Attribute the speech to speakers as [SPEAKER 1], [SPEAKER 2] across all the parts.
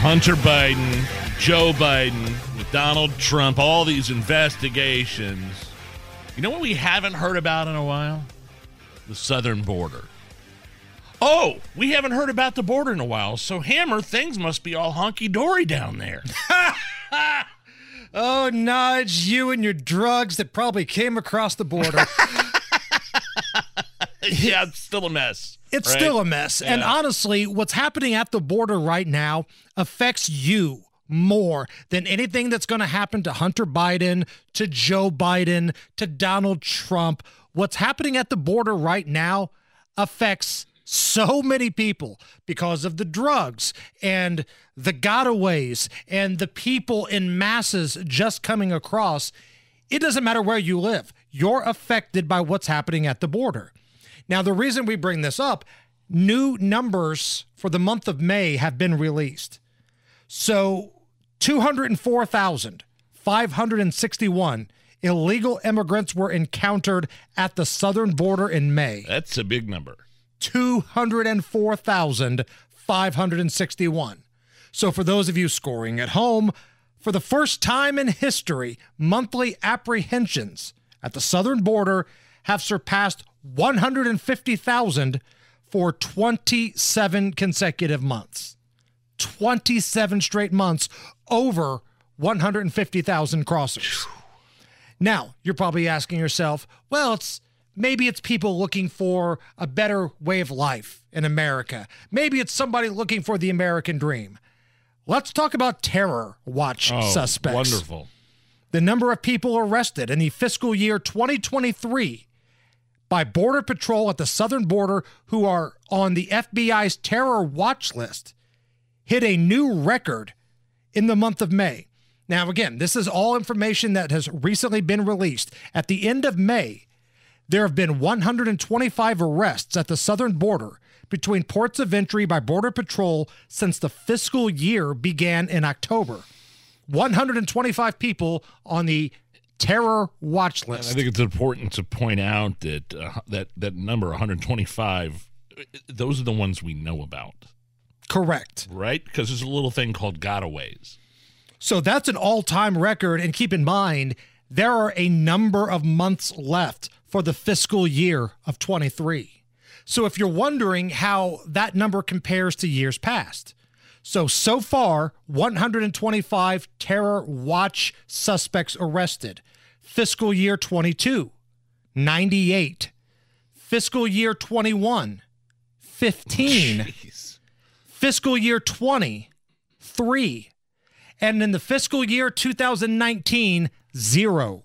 [SPEAKER 1] Hunter Biden, Joe Biden, with Donald Trump, all these investigations, you know what we haven't heard about in a while? The southern border. Oh, we haven't heard about the border in a while. So, Hammer, things must be all honky dory down there.
[SPEAKER 2] oh, Nudge, you and your drugs that probably came across the border.
[SPEAKER 1] yeah, it's still a mess.
[SPEAKER 2] It's
[SPEAKER 1] right?
[SPEAKER 2] still a mess. Yeah. And honestly, what's happening at the border right now affects you more than anything that's going to happen to Hunter Biden, to Joe Biden, to Donald Trump. What's happening at the border right now affects so many people because of the drugs and the gotaways and the people in masses just coming across. It doesn't matter where you live, you're affected by what's happening at the border. Now, the reason we bring this up, new numbers for the month of May have been released. So, 204,561 illegal immigrants were encountered at the southern border in May.
[SPEAKER 1] That's a big number.
[SPEAKER 2] 204,561. So, for those of you scoring at home, for the first time in history, monthly apprehensions at the southern border have surpassed 150,000 for 27 consecutive months. 27 straight months over 150,000 crossers. Now, you're probably asking yourself, well, it's maybe it's people looking for a better way of life in America. Maybe it's somebody looking for the American dream. Let's talk about terror watch
[SPEAKER 1] oh,
[SPEAKER 2] suspects.
[SPEAKER 1] Wonderful.
[SPEAKER 2] The number of people arrested in the fiscal year 2023 by Border Patrol at the southern border who are on the FBI's terror watch list hit a new record in the month of May. Now, again, this is all information that has recently been released. At the end of May, there have been 125 arrests at the southern border between ports of entry by Border Patrol since the fiscal year began in October. 125 people on the terror watch list.
[SPEAKER 1] And I think it's important to point out that uh, that that number 125 those are the ones we know about.
[SPEAKER 2] Correct.
[SPEAKER 1] Right? Because there's a little thing called gotaways.
[SPEAKER 2] So that's an all-time record and keep in mind there are a number of months left for the fiscal year of 23. So if you're wondering how that number compares to years past, so, so far, 125 terror watch suspects arrested. Fiscal year 22, 98. Fiscal year 21, 15. Jeez. Fiscal year 20, 3. And in the fiscal year 2019, zero.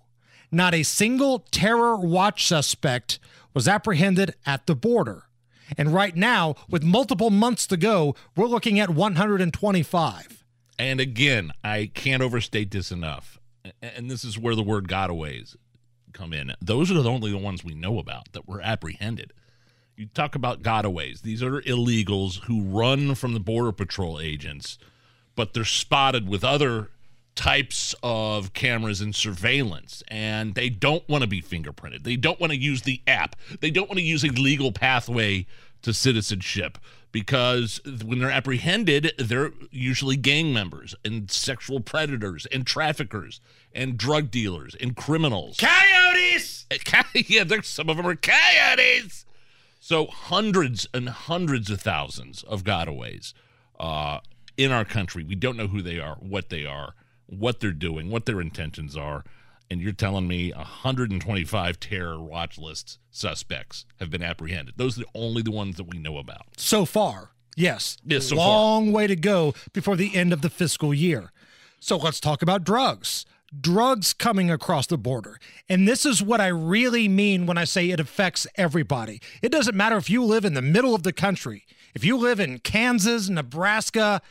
[SPEAKER 2] Not a single terror watch suspect was apprehended at the border. And right now, with multiple months to go, we're looking at 125.
[SPEAKER 1] And again, I can't overstate this enough. And this is where the word gotaways come in. Those are the only the ones we know about that were apprehended. You talk about gotaways. These are illegals who run from the border patrol agents, but they're spotted with other types of cameras and surveillance and they don't want to be fingerprinted. They don't want to use the app. They don't want to use a legal pathway to citizenship because when they're apprehended, they're usually gang members and sexual predators and traffickers and drug dealers and criminals.
[SPEAKER 2] Coyotes!
[SPEAKER 1] Yeah, there's some of them are coyotes. So hundreds and hundreds of thousands of gotaways uh, in our country. We don't know who they are, what they are what they're doing, what their intentions are, and you're telling me 125 terror watch list suspects have been apprehended. Those are the only the ones that we know about
[SPEAKER 2] so far. Yes,
[SPEAKER 1] yes so
[SPEAKER 2] long
[SPEAKER 1] far.
[SPEAKER 2] way to go before the end of the fiscal year. So let's talk about drugs. drugs coming across the border. And this is what I really mean when I say it affects everybody. It doesn't matter if you live in the middle of the country, if you live in Kansas, Nebraska,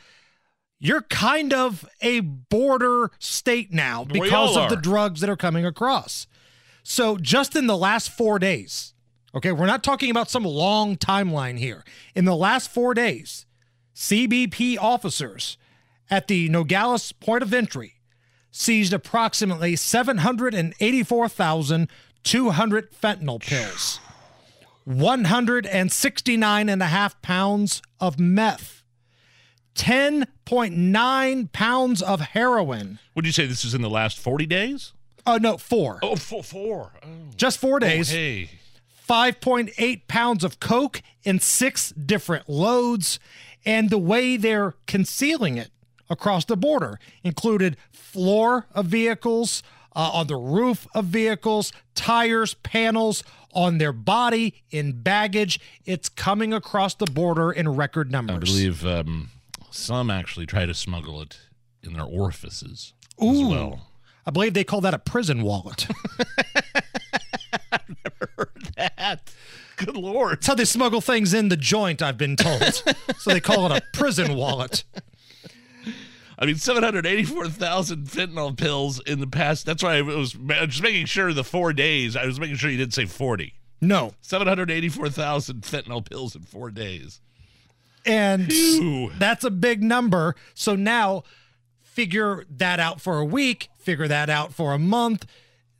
[SPEAKER 2] you're kind of a border state now because of the drugs that are coming across. So, just in the last four days, okay, we're not talking about some long timeline here. In the last four days, CBP officers at the Nogales point of entry seized approximately 784,200 fentanyl pills, 169 and a half pounds of meth, 10.9 pounds of heroin.
[SPEAKER 1] Would you say this is in the last 40 days?
[SPEAKER 2] Oh, no, four.
[SPEAKER 1] Oh, four. four. Oh.
[SPEAKER 2] Just four days.
[SPEAKER 1] Oh, hey.
[SPEAKER 2] 5.8 pounds of coke in six different loads. And the way they're concealing it across the border included floor of vehicles, uh, on the roof of vehicles, tires, panels, on their body, in baggage. It's coming across the border in record numbers.
[SPEAKER 1] I believe um, some actually try to smuggle it in their orifices
[SPEAKER 2] Ooh,
[SPEAKER 1] as well.
[SPEAKER 2] I believe they call that a prison wallet.
[SPEAKER 1] I've never heard that. Good lord.
[SPEAKER 2] That's how they smuggle things in the joint, I've been told. so they call it a prison wallet.
[SPEAKER 1] I mean, 784,000 fentanyl pills in the past. That's why I was just making sure the four days, I was making sure you didn't say 40.
[SPEAKER 2] No.
[SPEAKER 1] 784,000 fentanyl pills in four days.
[SPEAKER 2] And that's a big number. So now figure that out for a week, figure that out for a month.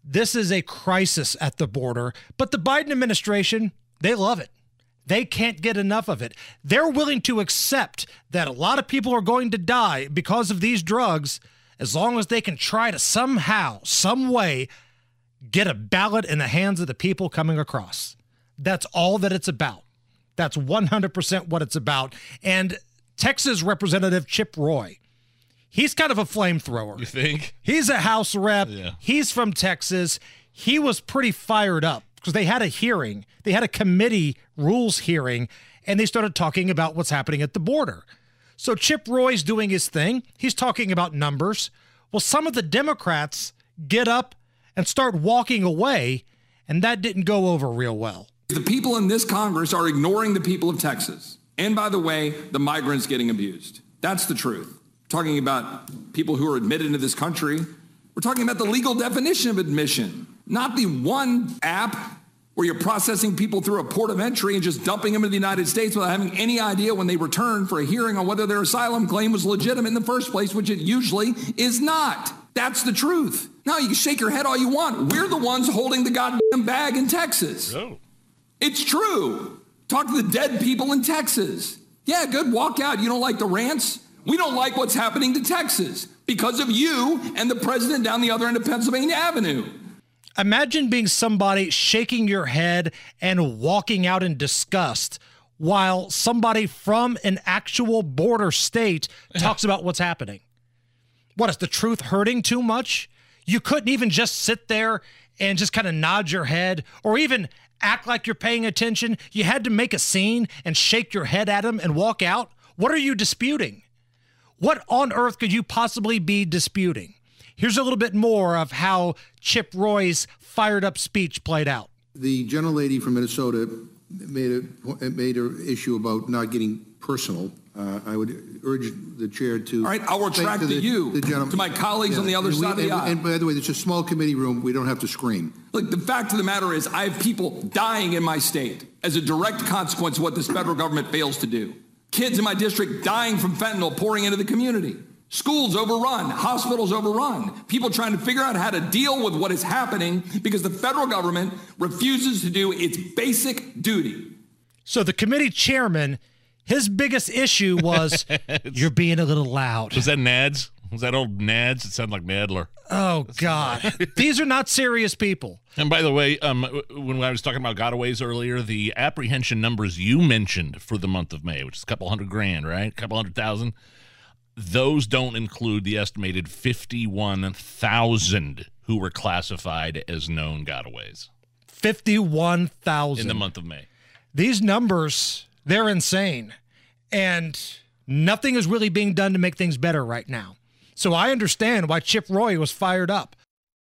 [SPEAKER 2] This is a crisis at the border. But the Biden administration, they love it. They can't get enough of it. They're willing to accept that a lot of people are going to die because of these drugs as long as they can try to somehow, some way, get a ballot in the hands of the people coming across. That's all that it's about. That's 100% what it's about. And Texas Representative Chip Roy, he's kind of a flamethrower.
[SPEAKER 1] You think?
[SPEAKER 2] He's a House rep.
[SPEAKER 1] Yeah.
[SPEAKER 2] He's from Texas. He was pretty fired up because they had a hearing, they had a committee rules hearing, and they started talking about what's happening at the border. So Chip Roy's doing his thing. He's talking about numbers. Well, some of the Democrats get up and start walking away, and that didn't go over real well.
[SPEAKER 3] The people in this Congress are ignoring the people of Texas. And by the way, the migrants getting abused. That's the truth. Talking about people who are admitted into this country, we're talking about the legal definition of admission, not the one app where you're processing people through a port of entry and just dumping them into the United States without having any idea when they return for a hearing on whether their asylum claim was legitimate in the first place, which it usually is not. That's the truth. Now, you can shake your head all you want. We're the ones holding the goddamn bag in Texas.
[SPEAKER 1] Oh.
[SPEAKER 3] It's true. Talk to the dead people in Texas. Yeah, good. Walk out. You don't like the rants? We don't like what's happening to Texas because of you and the president down the other end of Pennsylvania Avenue.
[SPEAKER 2] Imagine being somebody shaking your head and walking out in disgust while somebody from an actual border state talks about what's happening. What is the truth hurting too much? You couldn't even just sit there and just kind of nod your head or even act like you're paying attention. You had to make a scene and shake your head at him and walk out. What are you disputing? What on earth could you possibly be disputing? Here's a little bit more of how Chip Roy's fired up speech played out.
[SPEAKER 4] The gentlelady from Minnesota made a made an issue about not getting personal. Uh, I would urge the chair to.
[SPEAKER 3] All right, I'll
[SPEAKER 4] thank
[SPEAKER 3] retract to
[SPEAKER 4] the-
[SPEAKER 3] you,
[SPEAKER 4] the gentleman-
[SPEAKER 3] to my colleagues on the other
[SPEAKER 4] and we-
[SPEAKER 3] side of the
[SPEAKER 4] and-
[SPEAKER 3] aisle.
[SPEAKER 4] And by the way, it's a small committee room. We don't have to scream.
[SPEAKER 3] Look, the fact of the matter is, I have people dying in my state as a direct consequence of what this federal government fails to do. Kids in my district dying from fentanyl pouring into the community. Schools overrun, hospitals overrun, people trying to figure out how to deal with what is happening because the federal government refuses to do its basic duty.
[SPEAKER 2] So the committee chairman, his biggest issue was you're being a little loud.
[SPEAKER 1] Was that Nads? Was that old Nads? It sounded like Nadler.
[SPEAKER 2] Oh God, these are not serious people.
[SPEAKER 1] And by the way, um, when I was talking about gotaways earlier, the apprehension numbers you mentioned for the month of May, which is a couple hundred grand, right? A couple hundred thousand. Those don't include the estimated 51,000 who were classified as known gotaways
[SPEAKER 2] Fifty-one thousand in
[SPEAKER 1] the month of May.
[SPEAKER 2] These numbers, they're insane, and nothing is really being done to make things better right now. So I understand why Chip Roy was fired up.